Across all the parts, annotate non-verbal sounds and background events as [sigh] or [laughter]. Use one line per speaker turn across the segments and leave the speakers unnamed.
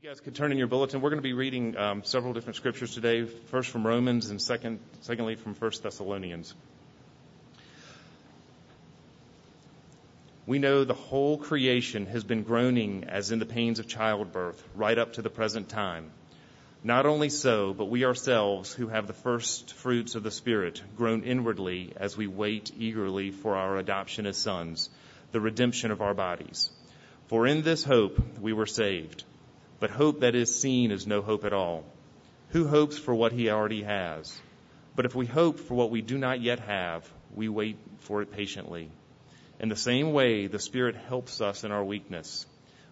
you guys could turn in your bulletin, we're going to be reading um, several different scriptures today. First from Romans, and second, secondly from First Thessalonians. We know the whole creation has been groaning as in the pains of childbirth right up to the present time. Not only so, but we ourselves who have the first fruits of the Spirit groan inwardly as we wait eagerly for our adoption as sons, the redemption of our bodies. For in this hope we were saved. But hope that is seen is no hope at all. Who hopes for what he already has? But if we hope for what we do not yet have, we wait for it patiently. In the same way, the Spirit helps us in our weakness.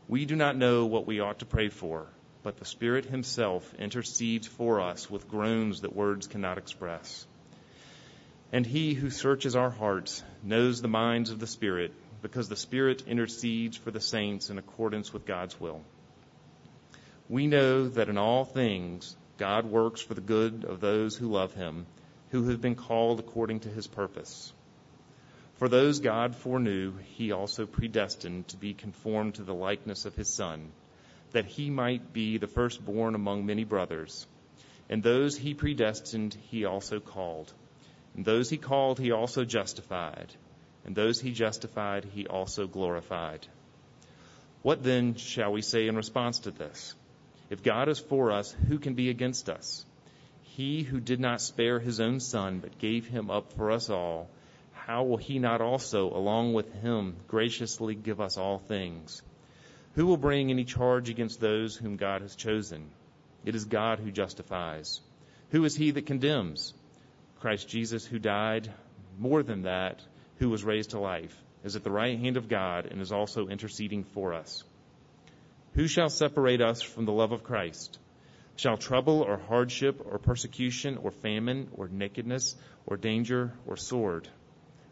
We do not know what we ought to pray for, but the Spirit Himself intercedes for us with groans that words cannot express. And He who searches our hearts knows the minds of the Spirit, because the Spirit intercedes for the saints in accordance with God's will. We know that in all things God works for the good of those who love him, who have been called according to his purpose. For those God foreknew, he also predestined to be conformed to the likeness of his Son, that he might be the firstborn among many brothers. And those he predestined, he also called. And those he called, he also justified. And those he justified, he also glorified. What then shall we say in response to this? If God is for us, who can be against us? He who did not spare his own son, but gave him up for us all, how will he not also, along with him, graciously give us all things? Who will bring any charge against those whom God has chosen? It is God who justifies. Who is he that condemns? Christ Jesus who died, more than that, who was raised to life, is at the right hand of God and is also interceding for us. Who shall separate us from the love of Christ? Shall trouble or hardship or persecution or famine or nakedness or danger or sword?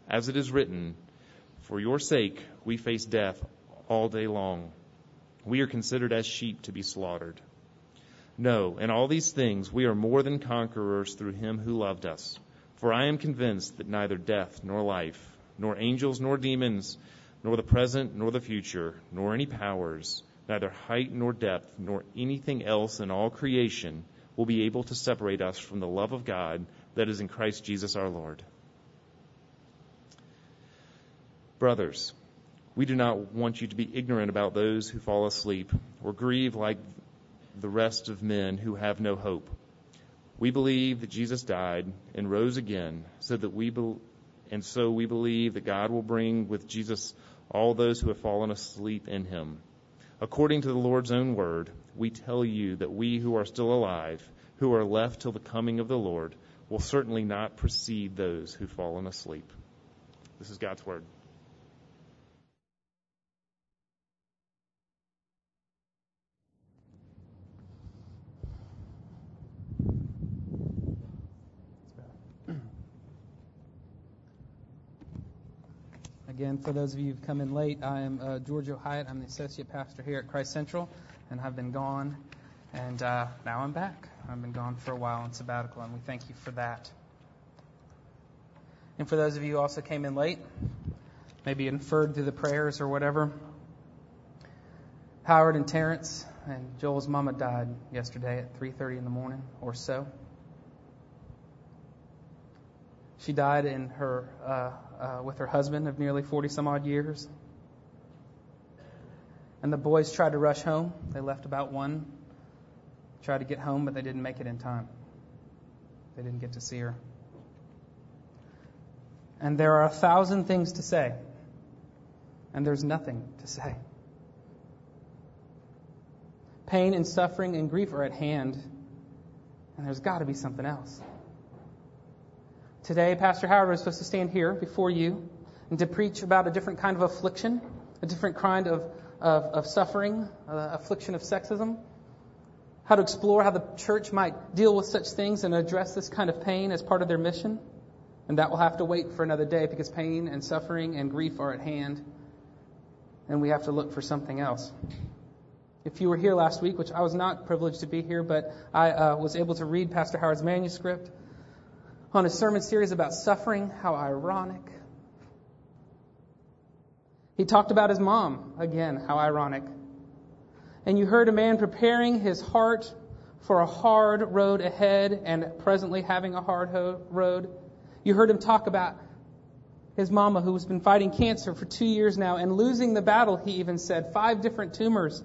As it is written, For your sake we face death all day long. We are considered as sheep to be slaughtered. No, in all these things we are more than conquerors through him who loved us. For I am convinced that neither death nor life, nor angels nor demons, nor the present nor the future, nor any powers, neither height nor depth, nor anything else in all creation will be able to separate us from the love of God that is in Christ Jesus our Lord. Brothers, we do not want you to be ignorant about those who fall asleep or grieve like the rest of men who have no hope. We believe that Jesus died and rose again so that we be- and so we believe that God will bring with Jesus all those who have fallen asleep in him. According to the Lord's own word, we tell you that we who are still alive, who are left till the coming of the Lord, will certainly not precede those who've fallen asleep. This is God's word.
Again, for those of you who've come in late, I am uh, Giorgio Hyatt. I'm the associate pastor here at Christ Central, and I've been gone, and uh, now I'm back. I've been gone for a while on sabbatical, and we thank you for that. And for those of you who also came in late, maybe inferred through the prayers or whatever, Howard and Terrence and Joel's mama died yesterday at 3:30 in the morning or so. She died in her uh, uh, with her husband of nearly 40 some odd years. And the boys tried to rush home. They left about one, tried to get home, but they didn't make it in time. They didn't get to see her. And there are a thousand things to say, and there's nothing to say. Pain and suffering and grief are at hand, and there's got to be something else. Today, Pastor Howard was supposed to stand here before you and to preach about a different kind of affliction, a different kind of, of, of suffering, uh, affliction of sexism, how to explore how the church might deal with such things and address this kind of pain as part of their mission. And that will have to wait for another day because pain and suffering and grief are at hand. And we have to look for something else. If you were here last week, which I was not privileged to be here, but I uh, was able to read Pastor Howard's manuscript, on a sermon series about suffering. How ironic. He talked about his mom. Again, how ironic. And you heard a man preparing his heart for a hard road ahead and presently having a hard ho- road. You heard him talk about his mama who has been fighting cancer for two years now and losing the battle, he even said. Five different tumors.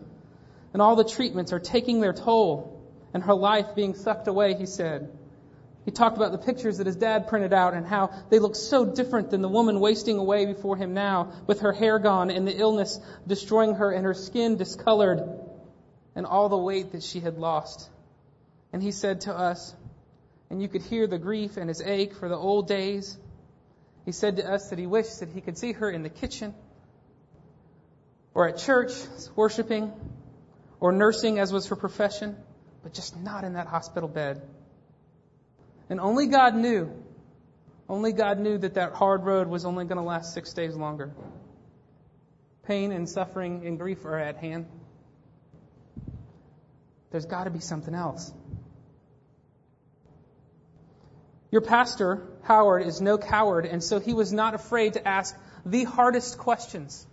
And all the treatments are taking their toll. And her life being sucked away, he said. He talked about the pictures that his dad printed out and how they look so different than the woman wasting away before him now, with her hair gone and the illness destroying her and her skin discolored and all the weight that she had lost. And he said to us, and you could hear the grief and his ache for the old days he said to us that he wished that he could see her in the kitchen or at church worshiping or nursing as was her profession, but just not in that hospital bed. And only God knew, only God knew that that hard road was only going to last six days longer. Pain and suffering and grief are at hand. There's got to be something else. Your pastor, Howard, is no coward, and so he was not afraid to ask the hardest questions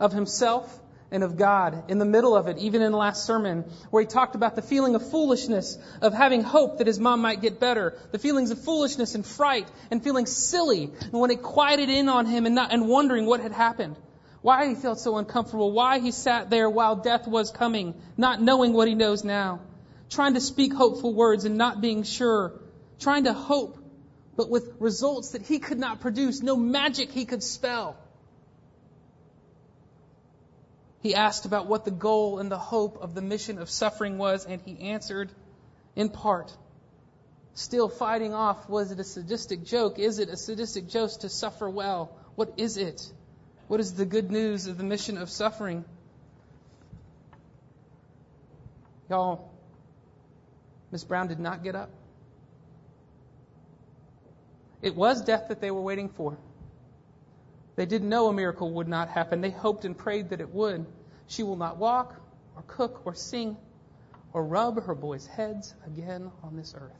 of himself and of God in the middle of it, even in the last sermon, where he talked about the feeling of foolishness, of having hope that his mom might get better, the feelings of foolishness and fright, and feeling silly, and when it quieted in on him and, not, and wondering what had happened. Why he felt so uncomfortable, why he sat there while death was coming, not knowing what he knows now, trying to speak hopeful words and not being sure trying to hope, but with results that he could not produce, no magic he could spell. He asked about what the goal and the hope of the mission of suffering was, and he answered in part. Still fighting off, was it a sadistic joke? Is it a sadistic joke to suffer well? What is it? What is the good news of the mission of suffering? Y'all, Miss Brown did not get up. It was death that they were waiting for. They didn't know a miracle would not happen. They hoped and prayed that it would. She will not walk or cook or sing or rub her boys' heads again on this earth.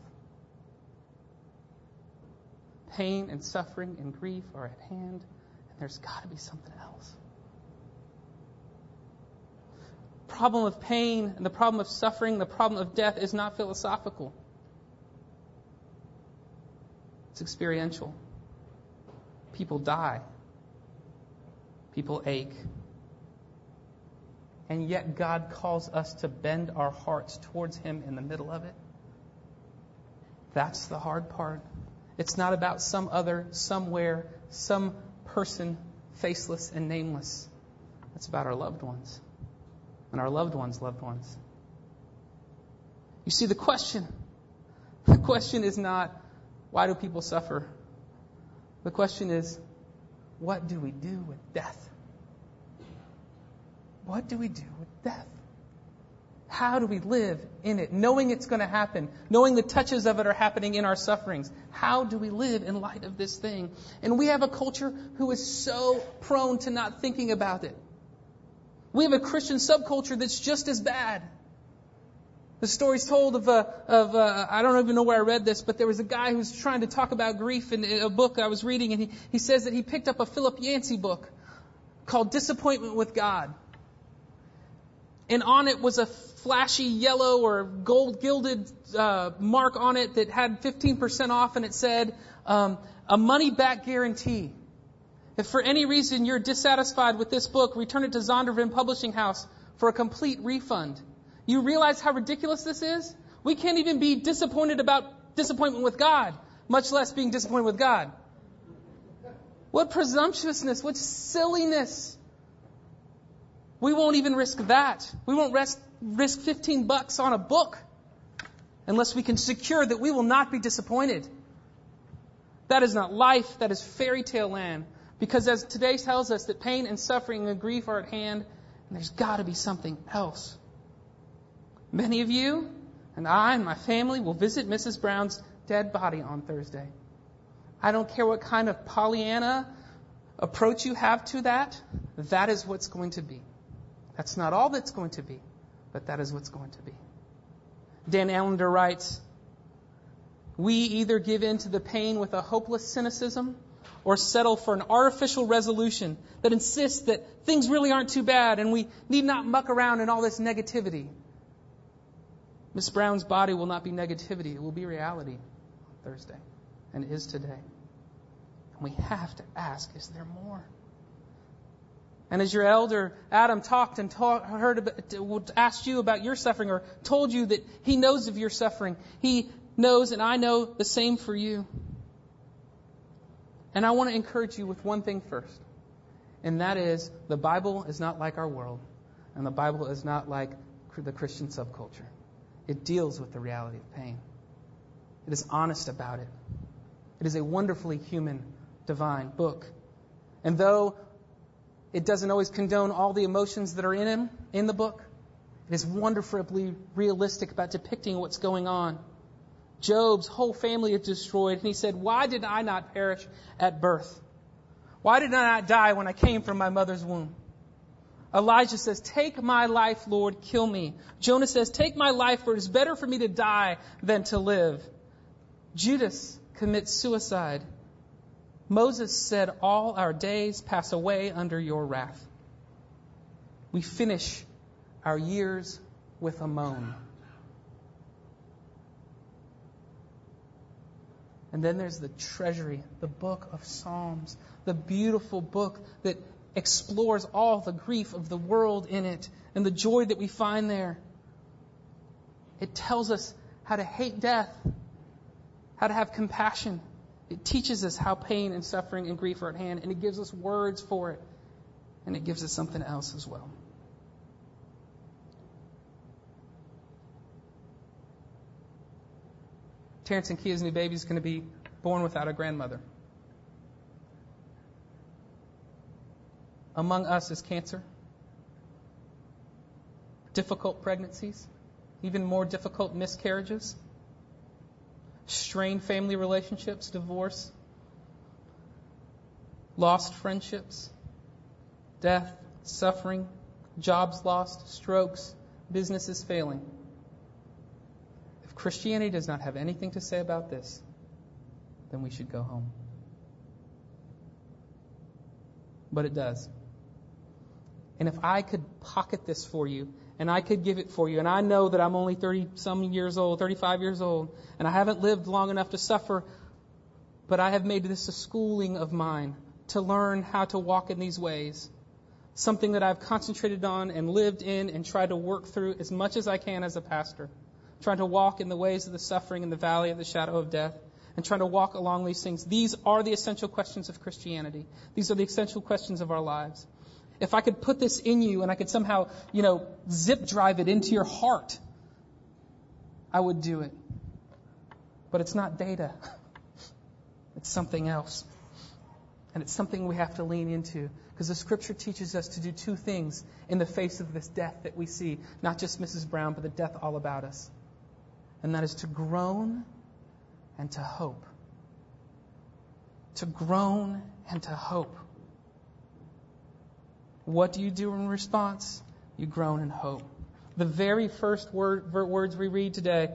Pain and suffering and grief are at hand, and there's got to be something else. Problem of pain and the problem of suffering, the problem of death is not philosophical. It's experiential. People die. People ache. And yet God calls us to bend our hearts towards Him in the middle of it. That's the hard part. It's not about some other, somewhere, some person, faceless and nameless. It's about our loved ones. And our loved ones' loved ones. You see, the question, the question is not, why do people suffer? The question is, what do we do with death? What do we do with death? How do we live in it, knowing it's going to happen, knowing the touches of it are happening in our sufferings? How do we live in light of this thing? And we have a culture who is so prone to not thinking about it. We have a Christian subculture that's just as bad. The story's told of, a, of a, I don't even know where I read this, but there was a guy who was trying to talk about grief in a book I was reading, and he, he says that he picked up a Philip Yancey book called Disappointment with God. And on it was a flashy yellow or gold gilded uh, mark on it that had 15% off, and it said, um, a money back guarantee. If for any reason you're dissatisfied with this book, return it to Zondervan Publishing House for a complete refund. You realize how ridiculous this is? We can't even be disappointed about disappointment with God, much less being disappointed with God. What presumptuousness, what silliness. We won't even risk that. We won't risk, risk 15 bucks on a book unless we can secure that we will not be disappointed. That is not life, that is fairy tale land. Because as today tells us that pain and suffering and grief are at hand, and there's got to be something else. Many of you and I and my family will visit Mrs. Brown's dead body on Thursday. I don't care what kind of Pollyanna approach you have to that, that is what's going to be. That's not all that's going to be, but that is what's going to be. Dan Allender writes, We either give in to the pain with a hopeless cynicism or settle for an artificial resolution that insists that things really aren't too bad and we need not muck around in all this negativity. Miss Brown's body will not be negativity, it will be reality on Thursday, and is today. And we have to ask, is there more? And as your elder Adam talked and taught, heard about, asked you about your suffering or told you that he knows of your suffering, he knows and I know the same for you. And I want to encourage you with one thing first, and that is the Bible is not like our world, and the Bible is not like the Christian subculture. It deals with the reality of pain. It is honest about it. It is a wonderfully human, divine book. And though it doesn't always condone all the emotions that are in him, in the book, it is wonderfully realistic about depicting what's going on. Job's whole family is destroyed. And he said, Why did I not perish at birth? Why did I not die when I came from my mother's womb? Elijah says, Take my life, Lord, kill me. Jonah says, Take my life, for it is better for me to die than to live. Judas commits suicide. Moses said, All our days pass away under your wrath. We finish our years with a moan. And then there's the treasury, the book of Psalms, the beautiful book that explores all the grief of the world in it and the joy that we find there. It tells us how to hate death, how to have compassion. It teaches us how pain and suffering and grief are at hand, and it gives us words for it. And it gives us something else as well. Terrence and Kia's new baby is going to be born without a grandmother. Among us is cancer, difficult pregnancies, even more difficult miscarriages, strained family relationships, divorce, lost friendships, death, suffering, jobs lost, strokes, businesses failing. If Christianity does not have anything to say about this, then we should go home. But it does. And if I could pocket this for you, and I could give it for you, and I know that I'm only 30 some years old, 35 years old, and I haven't lived long enough to suffer, but I have made this a schooling of mine to learn how to walk in these ways. Something that I've concentrated on and lived in and tried to work through as much as I can as a pastor trying to walk in the ways of the suffering in the valley of the shadow of death, and trying to walk along these things. These are the essential questions of Christianity. These are the essential questions of our lives. If I could put this in you and I could somehow, you know, zip drive it into your heart, I would do it. But it's not data. [laughs] It's something else. And it's something we have to lean into because the scripture teaches us to do two things in the face of this death that we see, not just Mrs. Brown, but the death all about us and that is to groan and to hope. To groan and to hope. What do you do in response? You groan in hope. The very first word, words we read today,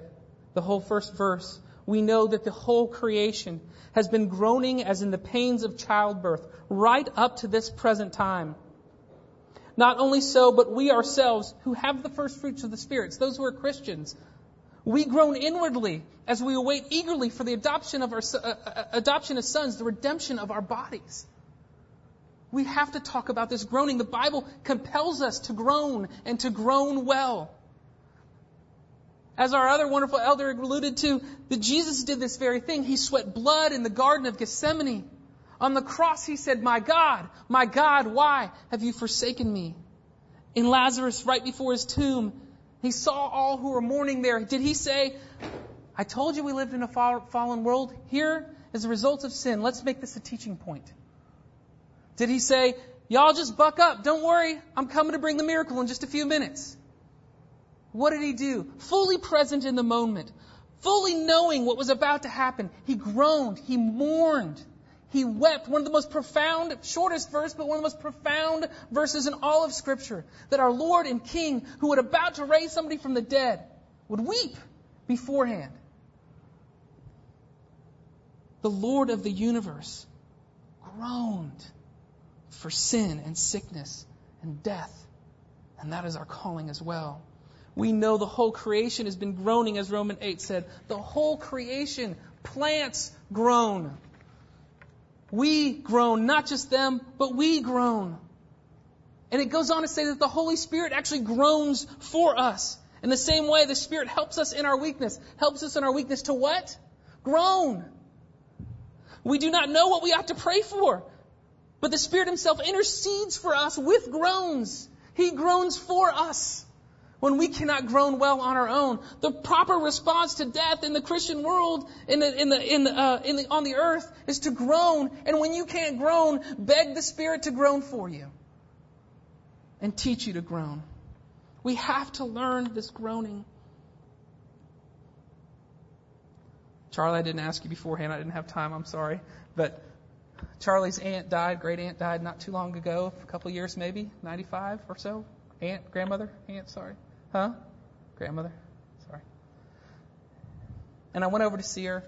the whole first verse, we know that the whole creation has been groaning as in the pains of childbirth right up to this present time. Not only so, but we ourselves who have the first fruits of the spirits, those who are Christians, we groan inwardly as we await eagerly for the adoption of our uh, uh, adoption as sons, the redemption of our bodies. We have to talk about this groaning. The Bible compels us to groan and to groan well. As our other wonderful elder alluded to, that Jesus did this very thing. He sweat blood in the Garden of Gethsemane. On the cross, he said, My God, my God, why have you forsaken me? In Lazarus, right before his tomb, he saw all who were mourning there. Did he say, I told you we lived in a fallen world? Here is the result of sin. Let's make this a teaching point. Did he say, Y'all just buck up. Don't worry. I'm coming to bring the miracle in just a few minutes. What did he do? Fully present in the moment, fully knowing what was about to happen, he groaned, he mourned. He wept. One of the most profound, shortest verse, but one of the most profound verses in all of Scripture. That our Lord and King, who was about to raise somebody from the dead, would weep beforehand. The Lord of the universe groaned for sin and sickness and death. And that is our calling as well. We know the whole creation has been groaning, as Romans 8 said. The whole creation, plants groan. We groan, not just them, but we groan. And it goes on to say that the Holy Spirit actually groans for us. In the same way, the Spirit helps us in our weakness. Helps us in our weakness to what? Groan. We do not know what we ought to pray for. But the Spirit Himself intercedes for us with groans. He groans for us when we cannot groan well on our own. The proper response to death in the Christian world, in the, in the, in the, uh, in the, on the earth, is to groan. And when you can't groan, beg the Spirit to groan for you and teach you to groan. We have to learn this groaning. Charlie, I didn't ask you beforehand. I didn't have time. I'm sorry. But Charlie's aunt died, great aunt died not too long ago, a couple years maybe, 95 or so. Aunt, grandmother, aunt, sorry. Huh? Grandmother, sorry. And I went over to see her,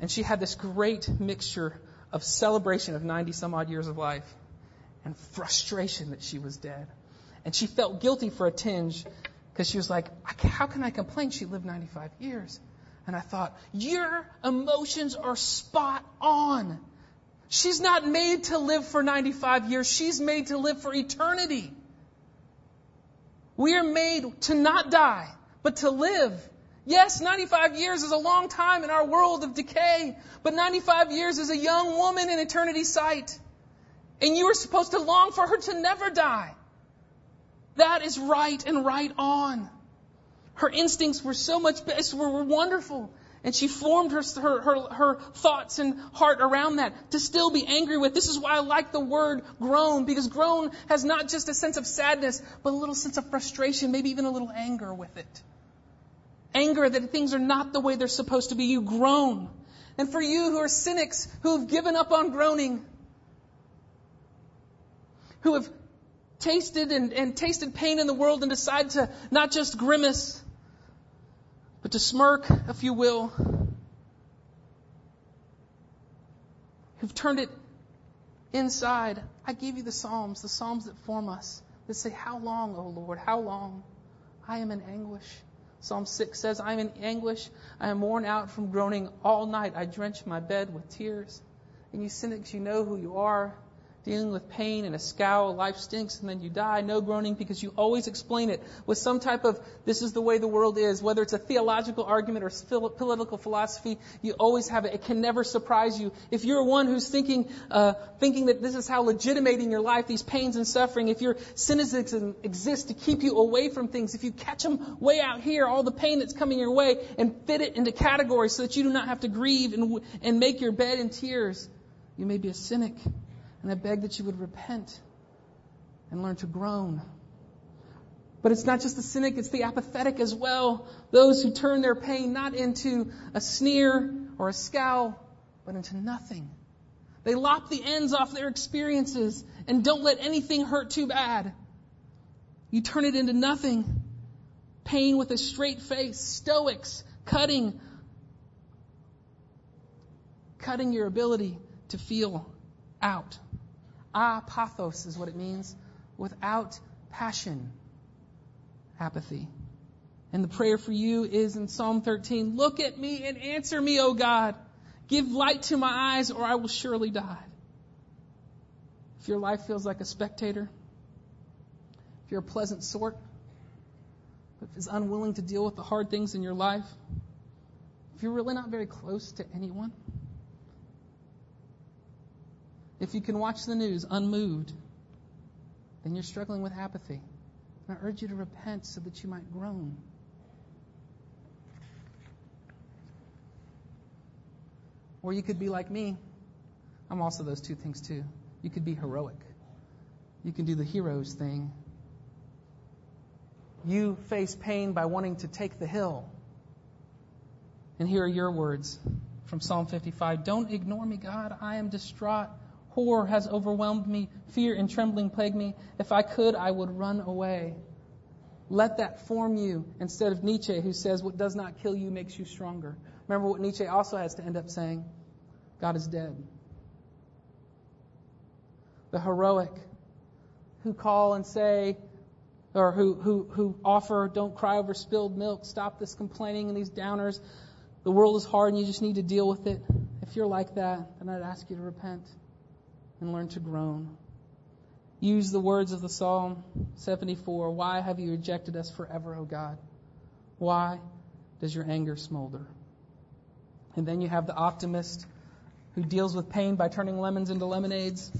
and she had this great mixture of celebration of 90 some odd years of life and frustration that she was dead. And she felt guilty for a tinge because she was like, how can I complain? She lived 95 years. And I thought, your emotions are spot on. She's not made to live for 95 years. She's made to live for eternity. We are made to not die, but to live. Yes, 95 years is a long time in our world of decay, but 95 years is a young woman in eternity's sight. And you are supposed to long for her to never die. That is right and right on. Her instincts were so much were wonderful. And she formed her, her, her, her, thoughts and heart around that to still be angry with. This is why I like the word groan, because groan has not just a sense of sadness, but a little sense of frustration, maybe even a little anger with it. Anger that things are not the way they're supposed to be. You groan. And for you who are cynics, who have given up on groaning, who have tasted and, and tasted pain in the world and decide to not just grimace, but to smirk, if you will, who've turned it inside. I gave you the Psalms, the Psalms that form us, that say, How long, O Lord? How long? I am in anguish. Psalm 6 says, I am in anguish. I am worn out from groaning all night. I drench my bed with tears. And you cynics, you know who you are dealing with pain and a scowl, life stinks, and then you die. No groaning because you always explain it with some type of this is the way the world is, whether it's a theological argument or political philosophy. You always have it. It can never surprise you. If you're one who's thinking, uh, thinking that this is how legitimating your life, these pains and suffering, if your cynicism exists to keep you away from things, if you catch them way out here, all the pain that's coming your way, and fit it into categories so that you do not have to grieve and, and make your bed in tears, you may be a cynic. And I beg that you would repent and learn to groan. But it's not just the cynic, it's the apathetic as well. Those who turn their pain not into a sneer or a scowl, but into nothing. They lop the ends off their experiences and don't let anything hurt too bad. You turn it into nothing. Pain with a straight face, stoics, cutting, cutting your ability to feel out. Ah, Apathos is what it means. Without passion. Apathy. And the prayer for you is in Psalm 13 Look at me and answer me, O God. Give light to my eyes, or I will surely die. If your life feels like a spectator, if you're a pleasant sort, but is unwilling to deal with the hard things in your life, if you're really not very close to anyone, if you can watch the news unmoved, then you're struggling with apathy. And I urge you to repent so that you might groan. Or you could be like me. I'm also those two things too. You could be heroic. You can do the heroes thing. You face pain by wanting to take the hill. And here are your words from Psalm 55 Don't ignore me, God. I am distraught. Horror has overwhelmed me. Fear and trembling plague me. If I could, I would run away. Let that form you instead of Nietzsche, who says, What does not kill you makes you stronger. Remember what Nietzsche also has to end up saying God is dead. the heroic, who call and say, or who, who, who offer, don't cry over spilled milk, stop this complaining and these downers. The world is hard and you just need to deal with it. If you're like that, then I'd ask you to repent and learn to groan. Use the words of the Psalm 74 Why have you rejected us forever, O God? Why does your anger smolder? And then you have the optimist who deals with pain by turning lemons into lemonades.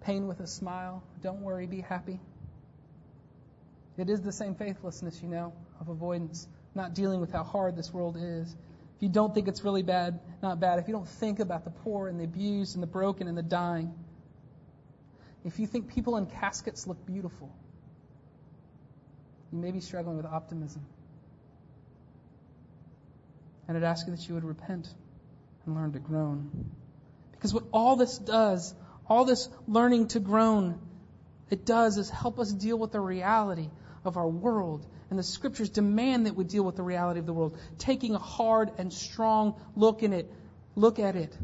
Pain with a smile. Don't worry, be happy. It is the same faithlessness, you know, of avoidance, not dealing with how hard this world is. If you don't think it's really bad, not bad. If you don't think about the poor and the abused and the broken and the dying. If you think people in caskets look beautiful, you may be struggling with optimism. And I'd ask you that you would repent and learn to groan. Because what all this does, all this learning to groan, it does is help us deal with the reality of our world. And the scriptures demand that we deal with the reality of the world, taking a hard and strong look in it, look at it,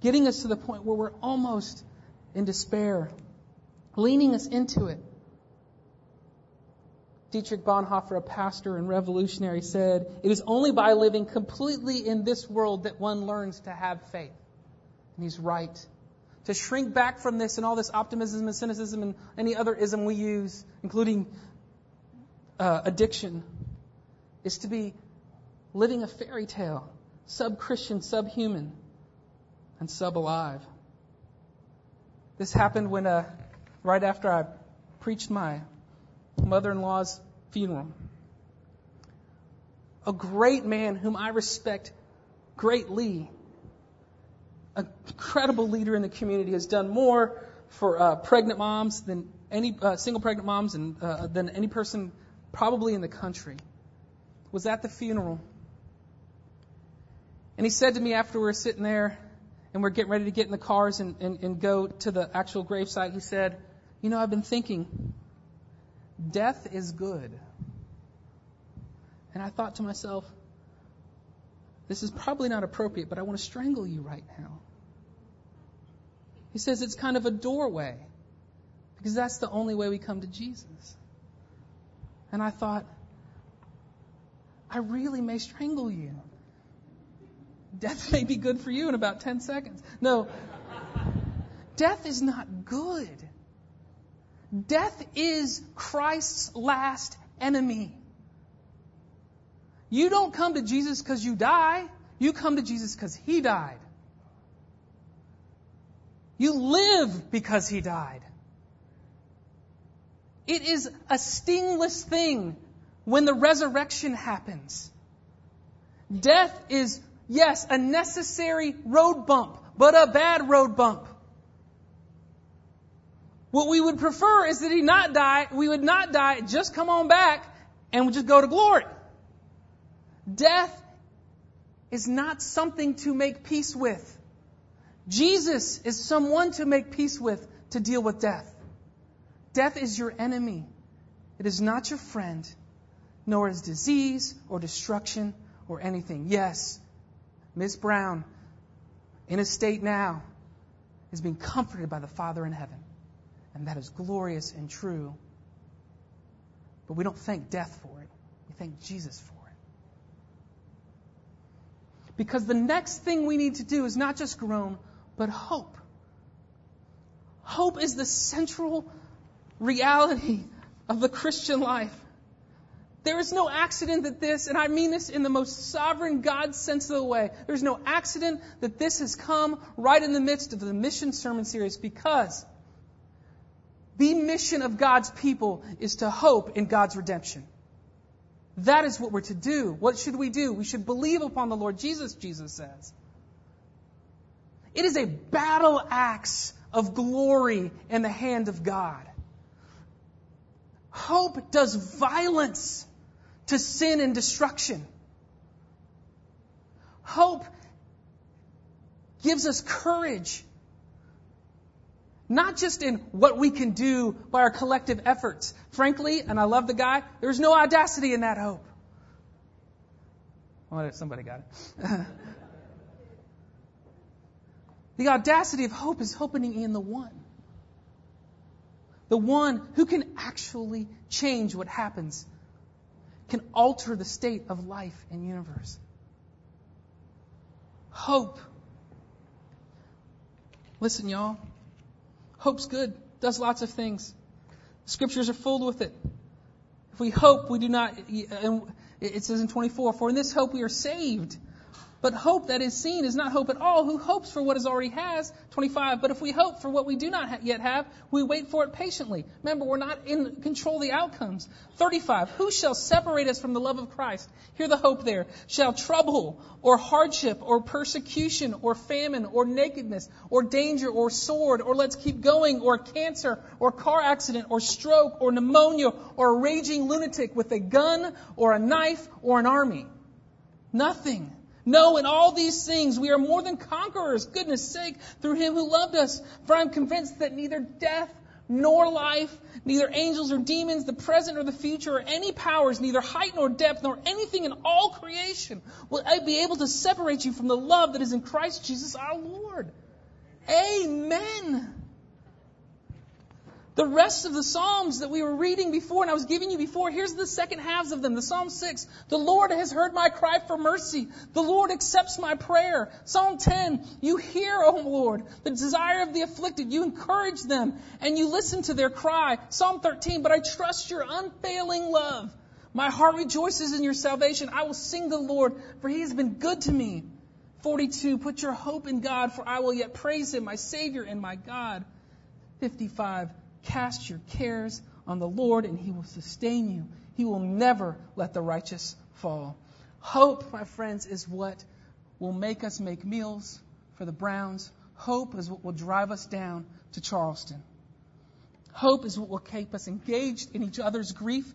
getting us to the point where we're almost in despair, leaning us into it. Dietrich Bonhoeffer, a pastor and revolutionary, said, It is only by living completely in this world that one learns to have faith. And he's right. To shrink back from this and all this optimism and cynicism and any other ism we use, including uh, addiction, is to be living a fairy tale, sub Christian, sub human, and sub alive. This happened when, uh, right after I preached my mother in law's funeral. A great man whom I respect greatly, an incredible leader in the community, has done more for uh, pregnant moms than any uh, single pregnant moms and uh, than any person probably in the country. Was at the funeral, and he said to me after we were sitting there and we're getting ready to get in the cars and, and, and go to the actual gravesite, he said, "You know, I've been thinking." Death is good. And I thought to myself, this is probably not appropriate, but I want to strangle you right now. He says it's kind of a doorway because that's the only way we come to Jesus. And I thought, I really may strangle you. Death may be good for you in about 10 seconds. No, death is not good. Death is Christ's last enemy. You don't come to Jesus because you die. You come to Jesus because He died. You live because He died. It is a stingless thing when the resurrection happens. Death is, yes, a necessary road bump, but a bad road bump. What we would prefer is that he not die, we would not die, just come on back and we just go to glory. Death is not something to make peace with. Jesus is someone to make peace with to deal with death. Death is your enemy. It is not your friend, nor is disease or destruction or anything. Yes, Miss Brown, in a state now, is being comforted by the Father in heaven and that is glorious and true. But we don't thank death for it, we thank Jesus for it. Because the next thing we need to do is not just groan, but hope. Hope is the central reality of the Christian life. There is no accident that this, and I mean this in the most sovereign God sense of the way, there's no accident that this has come right in the midst of the mission sermon series because the mission of God's people is to hope in God's redemption. That is what we're to do. What should we do? We should believe upon the Lord Jesus, Jesus says. It is a battle axe of glory in the hand of God. Hope does violence to sin and destruction. Hope gives us courage not just in what we can do by our collective efforts. Frankly, and I love the guy, there's no audacity in that hope. Somebody got it. [laughs] The audacity of hope is hoping in the one. The one who can actually change what happens, can alter the state of life and universe. Hope. Listen, y'all. Hope's good, does lots of things. Scriptures are filled with it. If we hope, we do not, and it says in 24, for in this hope we are saved. But hope that is seen is not hope at all. Who hopes for what is already has? 25. But if we hope for what we do not yet have, we wait for it patiently. Remember, we're not in control of the outcomes. 35. Who shall separate us from the love of Christ? Hear the hope there. Shall trouble or hardship or persecution or famine or nakedness or danger or sword or let's keep going or cancer or car accident or stroke or pneumonia or a raging lunatic with a gun or a knife or an army? Nothing no, in all these things we are more than conquerors, goodness sake, through him who loved us. For I'm convinced that neither death nor life, neither angels or demons, the present or the future, or any powers, neither height nor depth, nor anything in all creation will be able to separate you from the love that is in Christ Jesus our Lord. Amen. The rest of the Psalms that we were reading before and I was giving you before, here's the second halves of them. The Psalm 6, the Lord has heard my cry for mercy. The Lord accepts my prayer. Psalm 10, you hear, O Lord, the desire of the afflicted. You encourage them and you listen to their cry. Psalm 13, but I trust your unfailing love. My heart rejoices in your salvation. I will sing the Lord, for he has been good to me. 42, put your hope in God, for I will yet praise him, my Savior and my God. 55, Cast your cares on the Lord and he will sustain you. He will never let the righteous fall. Hope, my friends, is what will make us make meals for the Browns. Hope is what will drive us down to Charleston. Hope is what will keep us engaged in each other's grief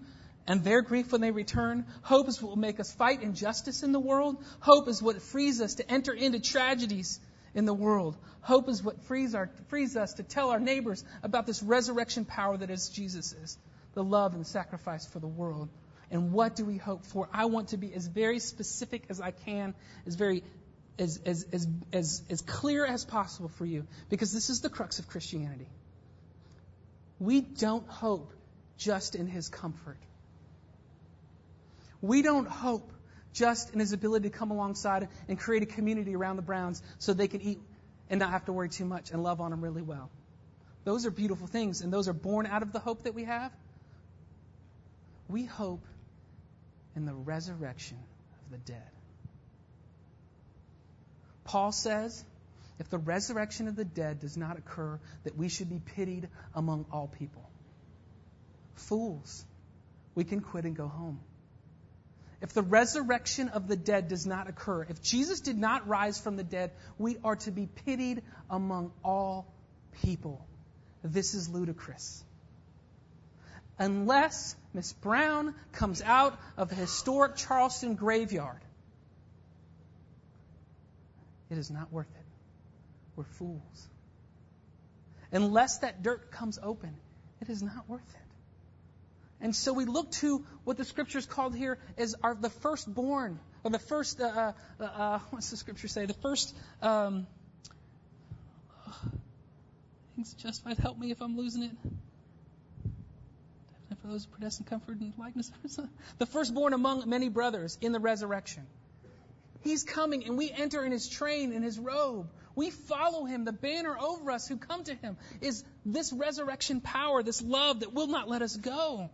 and their grief when they return. Hope is what will make us fight injustice in the world. Hope is what frees us to enter into tragedies in the world. Hope is what frees, our, frees us to tell our neighbors about this resurrection power that is Jesus is, the love and sacrifice for the world. And what do we hope for? I want to be as very specific as I can, as very as, as, as, as, as clear as possible for you, because this is the crux of Christianity. We don't hope just in his comfort. We don't hope just in his ability to come alongside and create a community around the Browns so they can eat and not have to worry too much and love on them really well. Those are beautiful things, and those are born out of the hope that we have. We hope in the resurrection of the dead. Paul says, if the resurrection of the dead does not occur, that we should be pitied among all people. Fools, we can quit and go home if the resurrection of the dead does not occur, if Jesus did not rise from the dead, we are to be pitied among all people. This is ludicrous. Unless Miss Brown comes out of the historic Charleston graveyard, it is not worth it. We're fools. Unless that dirt comes open, it is not worth it. And so we look to what the scriptures called here as our, the firstborn, or the first, uh, uh, uh, [laughs] what's the scripture say? The first, um, things justified. Help me if I'm losing it. For those predestined comfort and likeness. [laughs] the firstborn among many brothers in the resurrection. He's coming and we enter in his train, in his robe. We follow him. The banner over us who come to him is this resurrection power, this love that will not let us go.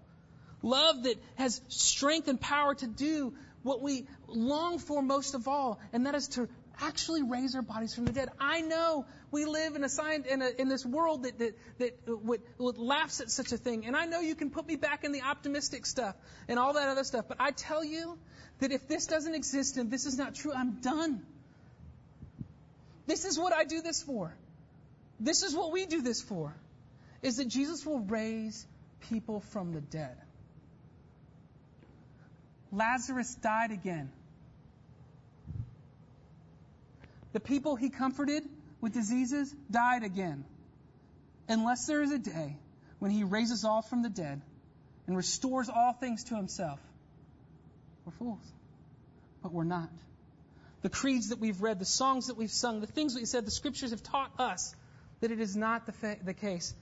Love that has strength and power to do what we long for most of all, and that is to actually raise our bodies from the dead. I know we live in a, science, in, a, in this world that, that, that would, would laughs at such a thing. And I know you can put me back in the optimistic stuff and all that other stuff. But I tell you that if this doesn't exist and this is not true, I'm done. This is what I do this for. This is what we do this for. Is that Jesus will raise people from the dead. Lazarus died again. The people he comforted with diseases died again. Unless there is a day when he raises all from the dead and restores all things to himself, we're fools. But we're not. the creeds that we've read, the songs that we've sung, the things we said, the scriptures have taught us that it is not the, fa- the case.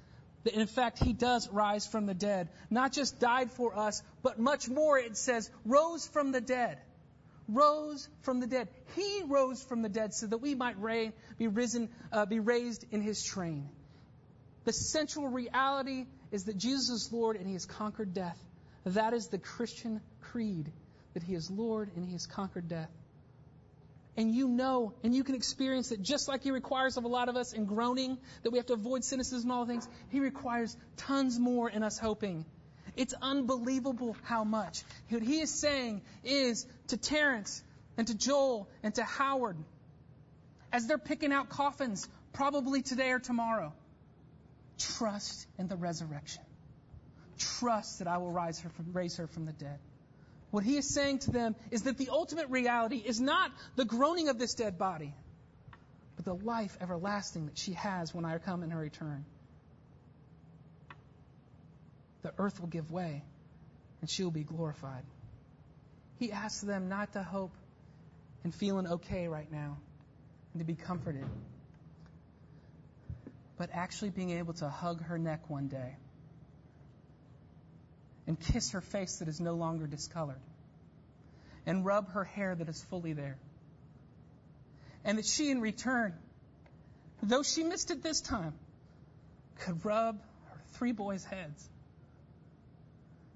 That in fact, he does rise from the dead. Not just died for us, but much more, it says, rose from the dead. Rose from the dead. He rose from the dead so that we might reign, be risen, uh, be raised in his train. The central reality is that Jesus is Lord and he has conquered death. That is the Christian creed, that he is Lord and he has conquered death. And you know, and you can experience it just like He requires of a lot of us in groaning, that we have to avoid cynicism and all things. He requires tons more in us hoping. It's unbelievable how much. What He is saying is to Terrence and to Joel and to Howard, as they're picking out coffins, probably today or tomorrow, trust in the resurrection. Trust that I will rise her from, raise her from the dead. What he is saying to them is that the ultimate reality is not the groaning of this dead body, but the life everlasting that she has when I come in her return. The earth will give way and she will be glorified. He asks them not to hope and feeling okay right now and to be comforted, but actually being able to hug her neck one day and kiss her face that is no longer discolored, and rub her hair that is fully there. And that she, in return, though she missed it this time, could rub her three boys' heads,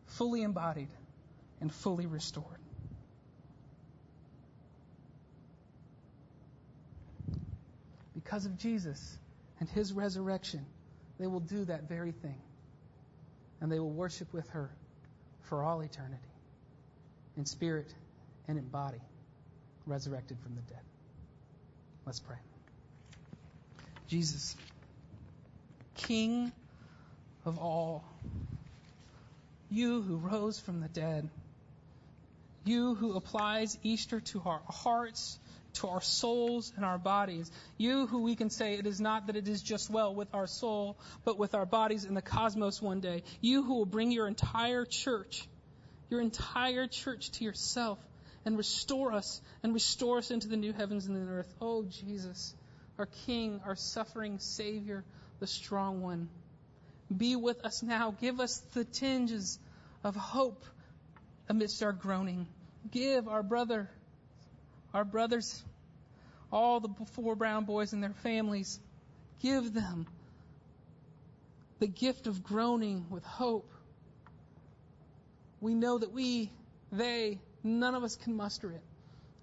fully embodied and fully restored. Because of Jesus and his resurrection, they will do that very thing and they will worship with her for all eternity, in spirit and in body, resurrected from the dead. Let's pray. Jesus, King of all, you who rose from the dead, you who applies Easter to our hearts to our souls and our bodies. You who we can say it is not that it is just well with our soul, but with our bodies in the cosmos one day. You who will bring your entire church, your entire church to yourself and restore us and restore us into the new heavens and the earth. Oh, Jesus, our King, our suffering Savior, the strong one. Be with us now. Give us the tinges of hope amidst our groaning. Give our brother our brothers, all the four brown boys and their families, give them the gift of groaning with hope. We know that we, they, none of us can muster it.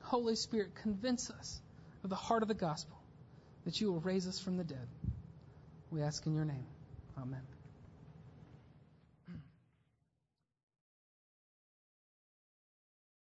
Holy Spirit, convince us of the heart of the gospel that you will raise us from the dead. We ask in your name. Amen.